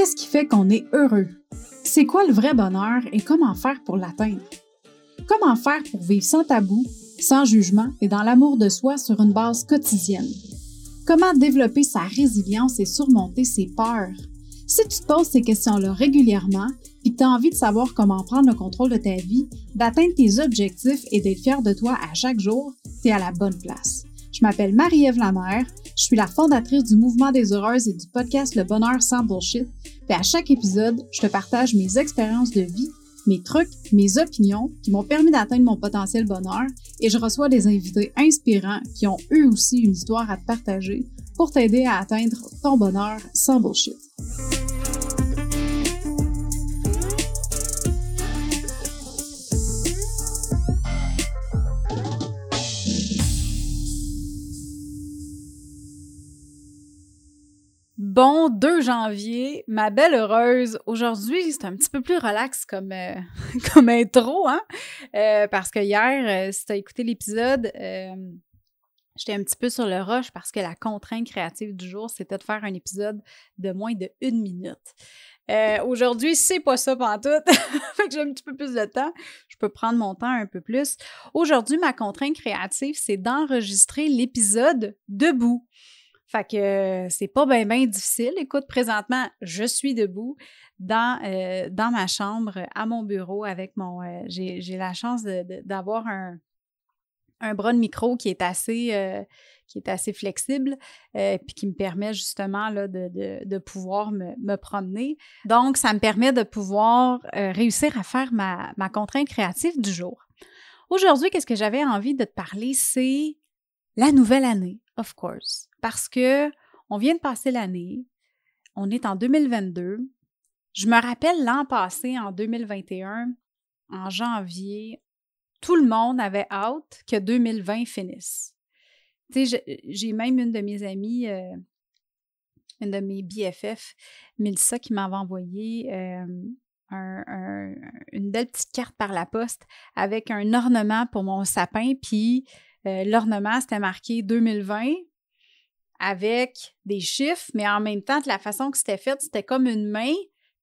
Qu'est-ce qui fait qu'on est heureux? C'est quoi le vrai bonheur et comment faire pour l'atteindre? Comment faire pour vivre sans tabou, sans jugement et dans l'amour de soi sur une base quotidienne? Comment développer sa résilience et surmonter ses peurs? Si tu te poses ces questions-là régulièrement et que tu as envie de savoir comment prendre le contrôle de ta vie, d'atteindre tes objectifs et d'être fier de toi à chaque jour, tu es à la bonne place. Je m'appelle Marie-Ève Lamère, je suis la fondatrice du Mouvement des Heureuses et du podcast Le Bonheur sans Bullshit. Et à chaque épisode, je te partage mes expériences de vie, mes trucs, mes opinions qui m'ont permis d'atteindre mon potentiel bonheur et je reçois des invités inspirants qui ont eux aussi une histoire à te partager pour t'aider à atteindre ton bonheur sans bullshit. Bon 2 janvier, ma belle heureuse. Aujourd'hui, c'est un petit peu plus relax comme, euh, comme intro, hein? Euh, parce que hier, euh, si tu as écouté l'épisode, j'étais un petit peu sur le rush parce que la contrainte créative du jour, c'était de faire un épisode de moins de une minute. Aujourd'hui, c'est pas ça pantoute. fait que j'ai un petit peu plus de temps. Je peux prendre mon temps un peu plus. Aujourd'hui, ma contrainte créative, c'est d'enregistrer l'épisode debout. Fait que euh, c'est pas bien bien difficile. Écoute, présentement, je suis debout dans, euh, dans ma chambre, à mon bureau, avec mon. Euh, j'ai la chance d'avoir un, un bras de micro qui est assez, qui est assez flexible, puis qui me permet justement de, pouvoir me, me, promener. Donc, ça me permet de pouvoir réussir à faire ma, ma contrainte créative du jour. Aujourd'hui, qu'est-ce que j'avais envie de te parler, c'est la nouvelle année, of course parce que on vient de passer l'année, on est en 2022. Je me rappelle l'an passé, en 2021, en janvier, tout le monde avait hâte que 2020 finisse. J'ai même une de mes amies, euh, une de mes BFF, Melissa, qui m'avait envoyé euh, une belle petite carte par la poste avec un ornement pour mon sapin, puis euh, l'ornement, c'était marqué 2020, avec des chiffres, mais en même temps, de la façon que c'était fait, c'était comme une main,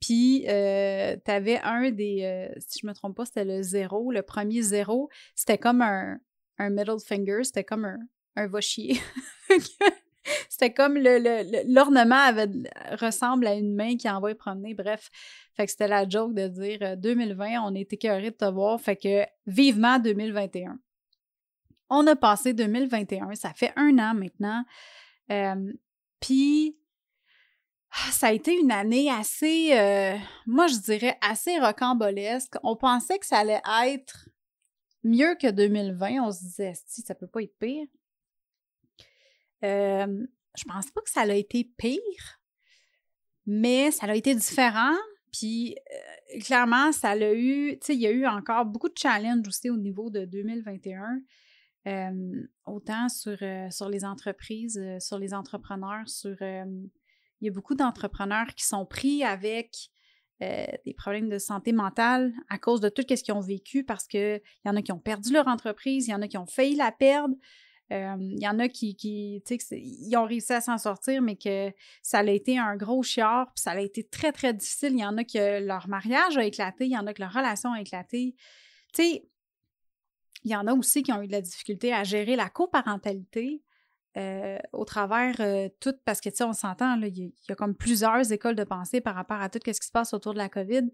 puis euh, tu avais un des, euh, si je me trompe pas, c'était le zéro, le premier zéro, c'était comme un, un middle finger, c'était comme un, un va chier. c'était comme l'ornement le, ressemble à une main qui envoie promener, bref. Fait que c'était la joke de dire 2020, euh, on est écœuré de te voir, fait que vivement 2021. On a passé 2021, ça fait un an maintenant. Puis, ah, ça a été une année assez, euh, moi je dirais, assez rocambolesque. On pensait que ça allait être mieux que 2020. On se disait, si ça peut pas être pire. je pense pas que ça a été pire, mais ça a été différent. Puis, euh, clairement, ça a eu, tu il y a eu encore beaucoup de challenges aussi au niveau de 2021 autant sur, sur les entreprises, sur les entrepreneurs, sur... il y a beaucoup d'entrepreneurs qui sont pris avec des problèmes de santé mentale à cause de tout ce qu'ils ont vécu parce qu'il y en a qui ont perdu leur entreprise, il y en a qui ont failli la perdre. Il y en a qui, qui ils ont réussi à s'en sortir, mais que ça a été un gros chiard, puis ça a été très, très difficile. Il y en a que leur mariage a éclaté, il y en a que leur relation a éclaté. Tu sais, il y en a aussi qui ont eu de la difficulté à gérer la coparentalité euh, au travers euh, tout, parce que, tu sais, on s'entend, il y, a comme plusieurs écoles de pensée par rapport à tout ce qui se passe autour de la COVID.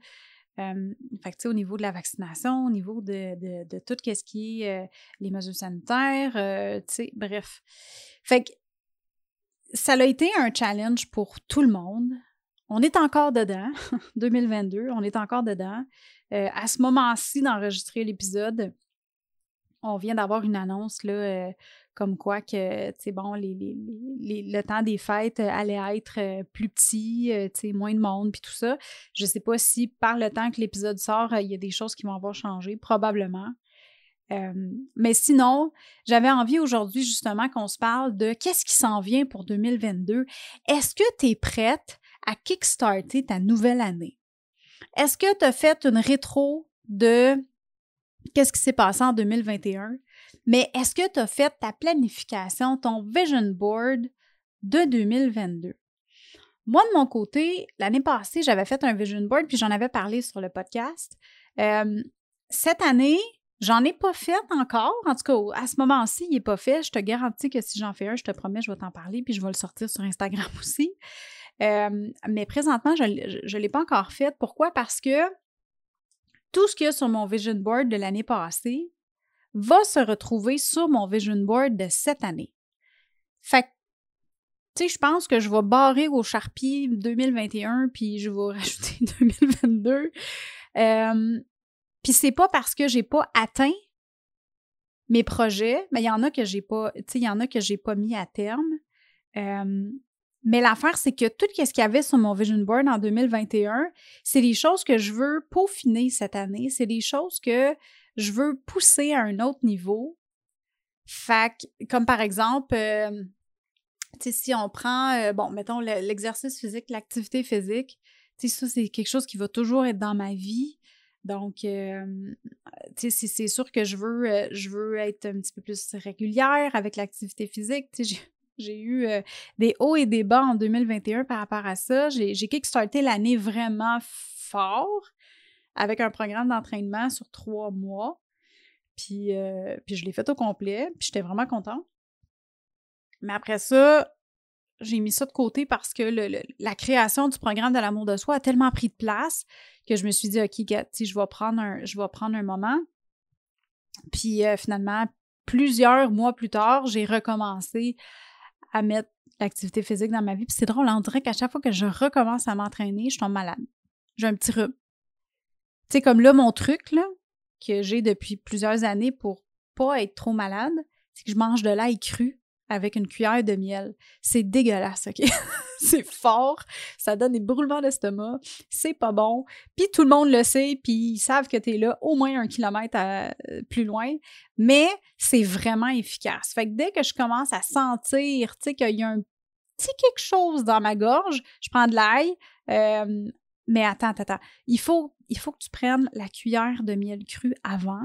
Euh, fait que, au niveau de la vaccination, au niveau de, de, tout ce qui est les mesures sanitaires, tu sais, bref. Fait que ça a été un challenge pour tout le monde. On est encore dedans, 2022, on est encore dedans. à ce moment-ci d'enregistrer l'épisode, on vient d'avoir une annonce là, euh, comme quoi que bon, le temps des fêtes euh, allait être euh, plus petit, moins de monde, puis tout ça. Je ne sais pas si par le temps que l'épisode sort, il y a des choses qui vont avoir changé, probablement. mais sinon, j'avais envie aujourd'hui justement qu'on se parle de qu'est-ce qui s'en vient pour 2022. Est-ce que tu es prête à kickstarter ta nouvelle année? Est-ce que tu as fait une rétro de qu'est-ce qui s'est passé en 2021, mais est-ce que tu as fait ta planification, ton vision board de 2022? Moi, de mon côté, l'année passée, j'avais fait un vision board, puis j'en avais parlé sur le podcast. Euh, cette année, j'en ai pas fait encore. En tout cas, à ce moment-ci, il n'est pas fait. Je te garantis que si j'en fais un, je te promets, je vais t'en parler, puis je vais le sortir sur Instagram aussi. Euh, mais présentement, je ne l'ai pas encore fait. Pourquoi? Parce que tout ce qu'il y a sur mon vision board de l'année passée va se retrouver sur mon vision board de cette année. Fait que, tu sais, je pense que je vais barrer au Sharpie 2021 puis je vais rajouter 2022. Euh, puis c'est pas parce que j'ai pas atteint mes projets, mais il y en a que j'ai pas, tu sais, il y en a que j'ai pas mis à terme. Mais l'affaire, c'est que tout ce qu'il y avait sur mon vision board en 2021, c'est des choses que je veux peaufiner cette année. C'est des choses que je veux pousser à un autre niveau. Fait comme par exemple, euh, si on prend, euh, bon, mettons l'exercice physique, l'activité physique, ça, c'est quelque chose qui va toujours être dans ma vie. Donc, euh, c'est sûr que je veux, je veux être un petit peu plus régulière avec l'activité physique. J'ai eu euh, des hauts et des bas en 2021 par rapport à ça. J'ai kickstarté l'année vraiment fort avec un programme d'entraînement sur trois mois. Puis, euh, puis je l'ai fait au complet, puis j'étais vraiment contente. Mais après ça, j'ai mis ça de côté parce que la création du programme de l'amour de soi a tellement pris de place que je me suis dit, OK, je vais prendre un, je vais prendre un moment. Puis euh, finalement, plusieurs mois plus tard, j'ai recommencé à mettre l'activité physique dans ma vie. Puis c'est drôle, on dirait qu'à chaque fois que je recommence à m'entraîner, je tombe malade. J'ai un petit rhume. Tu sais, comme là, mon truc, là, que j'ai depuis plusieurs années pour pas être trop malade, c'est que je mange de l'ail cru avec une cuillère de miel. C'est dégueulasse, OK? c'est fort, ça donne des brûlements d'estomac, c'est pas bon. Puis tout le monde le sait, puis ils savent que tu es là au moins un kilomètre euh, plus loin, mais c'est vraiment efficace. Fait que dès que je commence à sentir, tu sais, qu'il y a un petit quelque chose dans ma gorge, je prends de l'ail, euh, mais attends, attends, attends. Il faut, il faut que tu prennes la cuillère de miel cru avant.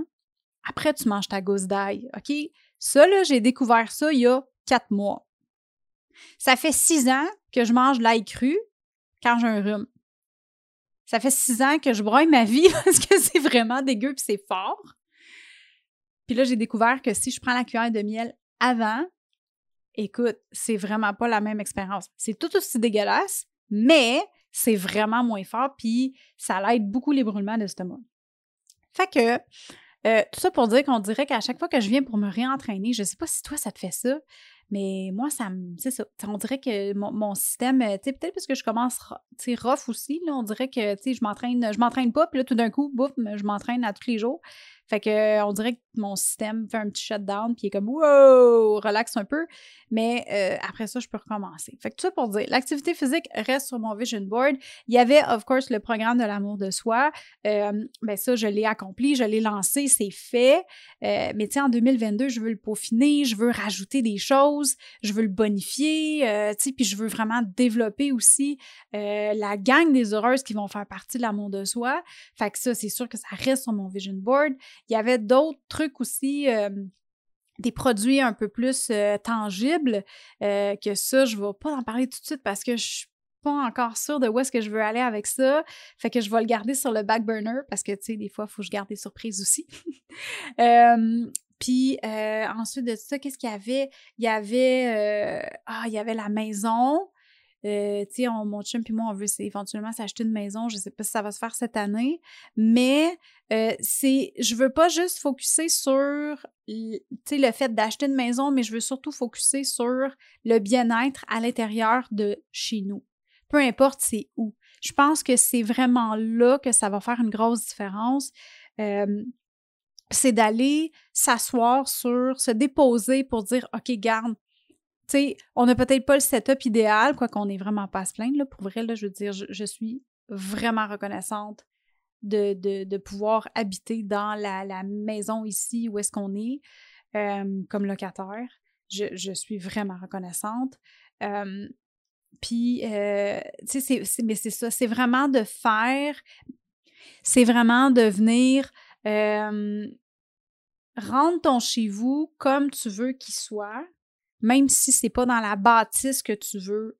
Après, tu manges ta gousse d'ail, OK? Ça, là, j'ai découvert ça il y a quatre mois. Ça fait six ans que je mange l'ail cru quand j'ai un rhume. Ça fait six ans que je broye ma vie parce que c'est vraiment dégueu et c'est fort. Puis là, j'ai découvert que si je prends la cuillère de miel avant, écoute, c'est vraiment pas la même expérience. C'est tout aussi dégueulasse, mais c'est vraiment moins fort, puis ça l'aide beaucoup les brûlements d'estomac. Fait que euh, tout ça pour dire qu'on dirait qu'à chaque fois que je viens pour me réentraîner, je sais pas si toi ça te fait ça, mais moi, ça me. C'est ça. On dirait que mon, système, tu sais, peut-être parce que je commence, rough aussi, là, on dirait que, je m'entraîne, je m'entraîne pas, puis là, tout d'un coup, bouf, je m'entraîne à tous les jours. Fait que on dirait que mon système fait un petit shutdown, puis est comme wow, relaxe un peu. Mais euh, après ça, je peux recommencer. Fait que tout ça pour dire, l'activité physique reste sur mon vision board. Il y avait, of course, le programme de l'amour de soi. Euh, ben ça, je l'ai accompli, je l'ai lancé, c'est fait. Euh, mais tu sais, en 2022, je veux le peaufiner, je veux rajouter des choses, je veux le bonifier, euh, tu sais, puis je veux vraiment développer aussi la gang des heureuses qui vont faire partie de l'amour de soi. Fait que ça, c'est sûr que ça reste sur mon vision board. Il y avait d'autres trucs aussi. Euh, des produits un peu plus euh, tangibles, euh, que ça, je ne vais pas en parler tout de suite parce que je suis pas encore sûre de où est-ce que je veux aller avec ça. Fait que je vais le garder sur le back burner parce que, tu sais, des fois, il faut que je garde des surprises aussi. Puis ensuite de ça, qu'est-ce qu'il y avait? Il y avait, ah, il y avait la maison. Euh, mon chum puis moi, on veut éventuellement s'acheter une maison. Je sais pas si ça va se faire cette année, mais euh, c'est, je veux pas juste focuser sur, le fait d'acheter une maison, mais je veux surtout focuser sur le bien-être à l'intérieur de chez nous. Peu importe c'est où. Je pense que c'est vraiment là que ça va faire une grosse différence. Euh, c'est d'aller s'asseoir sur, se déposer pour dire, OK, garde, on n'a peut-être pas le setup idéal, quoi qu'on vraiment pas à se plaindre. Pour vrai, je veux dire, je, suis vraiment reconnaissante de, pouvoir habiter dans la, maison ici où est-ce qu'on est, euh, comme locataire. Je, je, suis vraiment reconnaissante. Euh, puis, euh, tu sais, mais c'est ça, c'est vraiment de faire, c'est vraiment de venir rendre ton chez vous comme tu veux qu'il soit, même si c'est pas dans la bâtisse que tu veux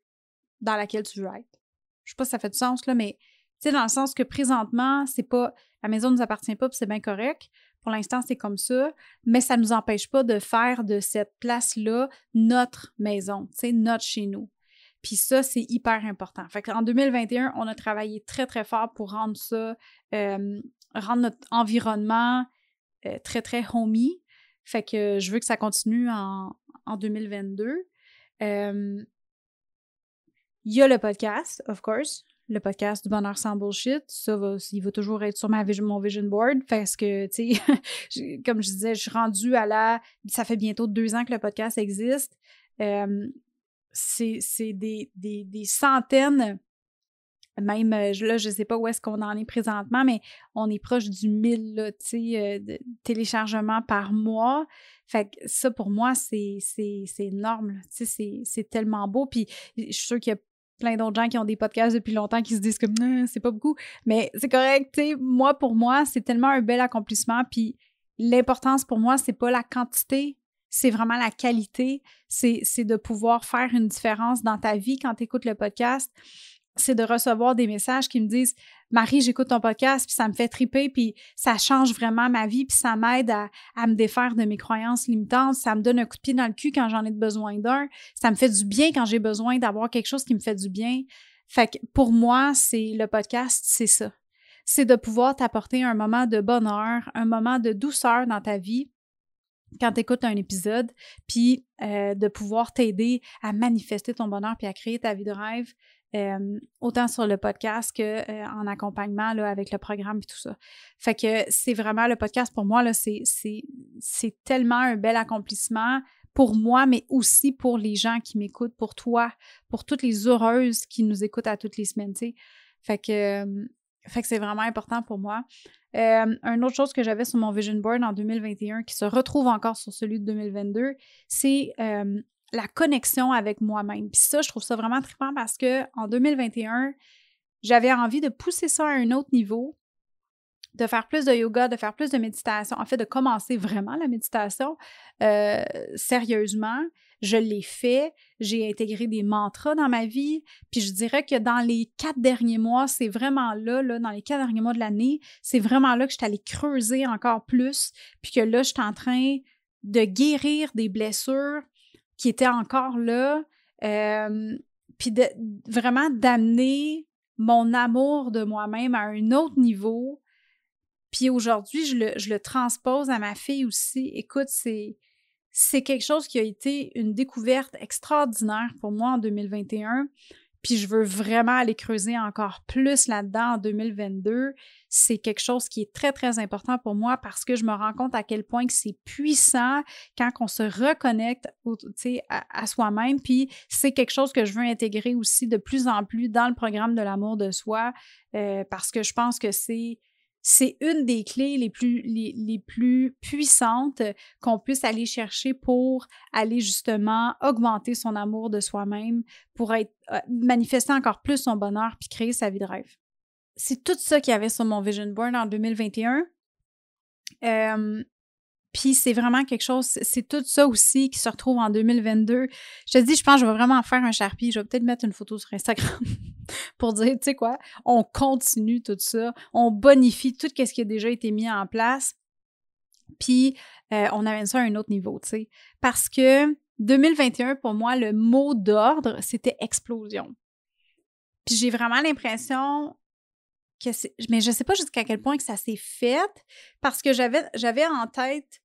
dans laquelle tu veux être. Je sais pas si ça fait du sens, là, mais tu sais, dans le sens que présentement, c'est pas. La maison ne nous appartient pas, puis c'est bien correct. Pour l'instant, c'est comme ça, mais ça ne nous empêche pas de faire de cette place-là notre maison, tu notre chez nous. Puis ça, c'est hyper important. Fait qu'en 2021, on a travaillé très, très fort pour rendre ça, euh, rendre notre environnement euh, très, très homey. Fait que je veux que ça continue en, en 2022. Euh, il y a le podcast, of course, le podcast du bonheur sans bullshit. Ça va, il va toujours être sur ma vision, mon vision board parce que, tu sais, comme je disais, je suis rendue à la. Ça fait bientôt deux ans que le podcast existe. Euh, c'est des, des, des, centaines, même là, je ne sais pas où est-ce qu'on en est présentement, mais on est proche du 1000 là, euh, de téléchargements par mois. Fait que ça, pour moi, c'est énorme. C'est tellement beau. Puis je suis sûre qu'il y a plein d'autres gens qui ont des podcasts depuis longtemps qui se disent que «Mmh, c'est pas beaucoup. Mais c'est correct. Moi, pour moi, c'est tellement un bel accomplissement. Puis l'importance pour moi, c'est pas la quantité, c'est vraiment la qualité. C'est de pouvoir faire une différence dans ta vie quand tu écoutes le podcast c'est de recevoir des messages qui me disent Marie, j'écoute ton podcast, puis ça me fait triper, puis ça change vraiment ma vie, puis ça m'aide à, me défaire de mes croyances limitantes, ça me donne un coup de pied dans le cul quand j'en ai besoin d'un, ça me fait du bien quand j'ai besoin d'avoir quelque chose qui me fait du bien. Fait que pour moi, c'est le podcast, c'est ça. C'est de pouvoir t'apporter un moment de bonheur, un moment de douceur dans ta vie quand tu écoutes un épisode, puis euh, de pouvoir t'aider à manifester ton bonheur puis à créer ta vie de rêve euh, autant sur le podcast qu'en euh, accompagnement là, avec le programme et tout ça. Fait que c'est vraiment le podcast pour moi, c'est, tellement un bel accomplissement pour moi, mais aussi pour les gens qui m'écoutent, pour toi, pour toutes les heureuses qui nous écoutent à toutes les semaines, tu sais. Fait que, euh, que c'est vraiment important pour moi. Euh, une autre chose que j'avais sur mon vision board en 2021 qui se retrouve encore sur celui de 2022, c'est la connexion avec moi-même. Puis ça, je trouve ça vraiment trippant parce que en 2021, j'avais envie de pousser ça à un autre niveau, de faire plus de yoga, de faire plus de méditation, en fait, de commencer vraiment la méditation euh, sérieusement. Je l'ai fait, j'ai intégré des mantras dans ma vie, puis je dirais que dans les quatre derniers mois, c'est vraiment là, là, dans les quatre derniers mois de l'année, c'est vraiment là que je suis allée creuser encore plus, puis que là, je suis en train de guérir des blessures qui était encore là, euh, puis vraiment d'amener mon amour de moi-même à un autre niveau. Puis aujourd'hui, je le, je le, transpose à ma fille aussi. Écoute, c'est, c'est quelque chose qui a été une découverte extraordinaire pour moi en 2021. Puis je veux vraiment aller creuser encore plus là-dedans en 2022 c'est quelque chose qui est très, très important pour moi parce que je me rends compte à quel point que c'est puissant quand on se reconnecte à, à soi-même. Puis c'est quelque chose que je veux intégrer aussi de plus en plus dans le programme de l'amour de soi euh, parce que je pense que c'est c'est une des clés les plus, puissantes qu'on puisse aller chercher pour aller justement augmenter son amour de soi-même, pour être, euh, manifester encore plus son bonheur puis créer sa vie de rêve c'est tout ça qu'il y avait sur mon vision board en 2021. Euh, puis c'est vraiment quelque chose, c'est tout ça aussi qui se retrouve en 2022. Je te dis, je pense que je vais vraiment faire un Sharpie. Je vais peut-être mettre une photo sur Instagram pour dire, tu sais quoi, on continue tout ça, on bonifie tout ce qui a déjà été mis en place, puis euh, on amène ça à un autre niveau, tu sais. Parce que 2021, pour moi, le mot d'ordre, c'était explosion. Puis j'ai vraiment l'impression mais je sais pas jusqu'à quel point que ça s'est fait parce que j'avais en tête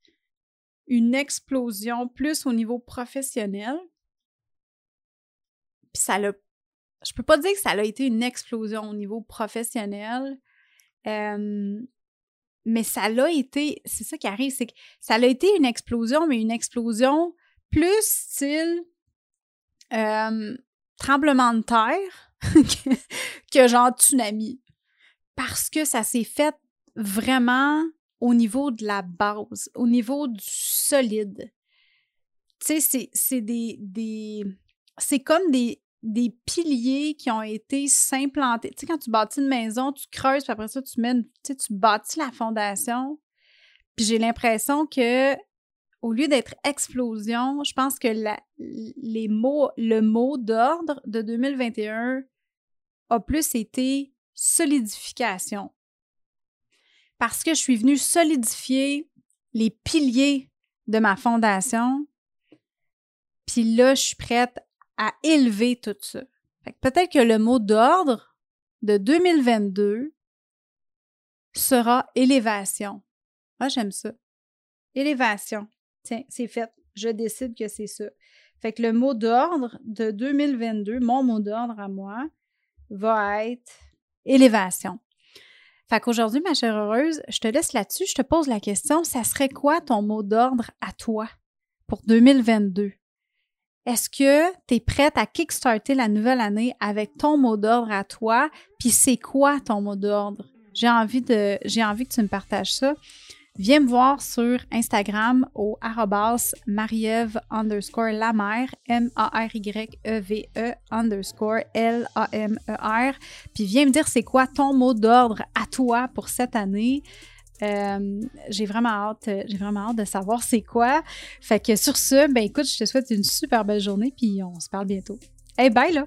une explosion plus au niveau professionnel. Puis ça l'a je peux pas dire que ça a été une explosion au niveau professionnel. mais ça l'a été, c'est ça qui arrive, c'est que ça a été une explosion, mais une explosion plus style tremblement de terre que genre tsunami parce que ça s'est fait vraiment au niveau de la base, au niveau du solide. Tu sais, c'est des, des c'est comme des, des piliers qui ont été s'implanter. Tu sais, quand tu bâtis une maison, tu creuses, puis après ça, tu mets, tu, sais, tu bâtis la fondation. Puis j'ai l'impression que au lieu d'être explosion, je pense que les mots, le mot d'ordre de 2021 a plus été solidification. Parce que je suis venue solidifier les piliers de ma fondation. Puis là, je suis prête à élever tout ça. Peut-être que le mot d'ordre de 2022 sera élévation. Moi, ah, j'aime ça. Élévation. Tiens, c'est fait. Je décide que c'est ça. Fait que le mot d'ordre de 2022, mon mot d'ordre à moi, va être élévation. Fait qu'aujourd'hui, ma chère heureuse, je te laisse là-dessus. Je te pose la question, ça serait quoi ton mot d'ordre à toi pour 2022? Est-ce que tu es prête à kickstarter la nouvelle année avec ton mot d'ordre à toi? Puis c'est quoi ton mot d'ordre? J'ai envie, de, j'ai envie que tu me partages ça. Viens me voir sur Instagram au arrobas marieve underscore la M-A-R-Y-E-V-E e underscore L-A-M-E-R. Puis viens me dire c'est quoi ton mot d'ordre à toi pour cette année. Euh, j'ai vraiment hâte, j'ai vraiment hâte de savoir c'est quoi. Fait que sur ce, ben écoute, je te souhaite une super belle journée, puis on se parle bientôt. Hey, bye là!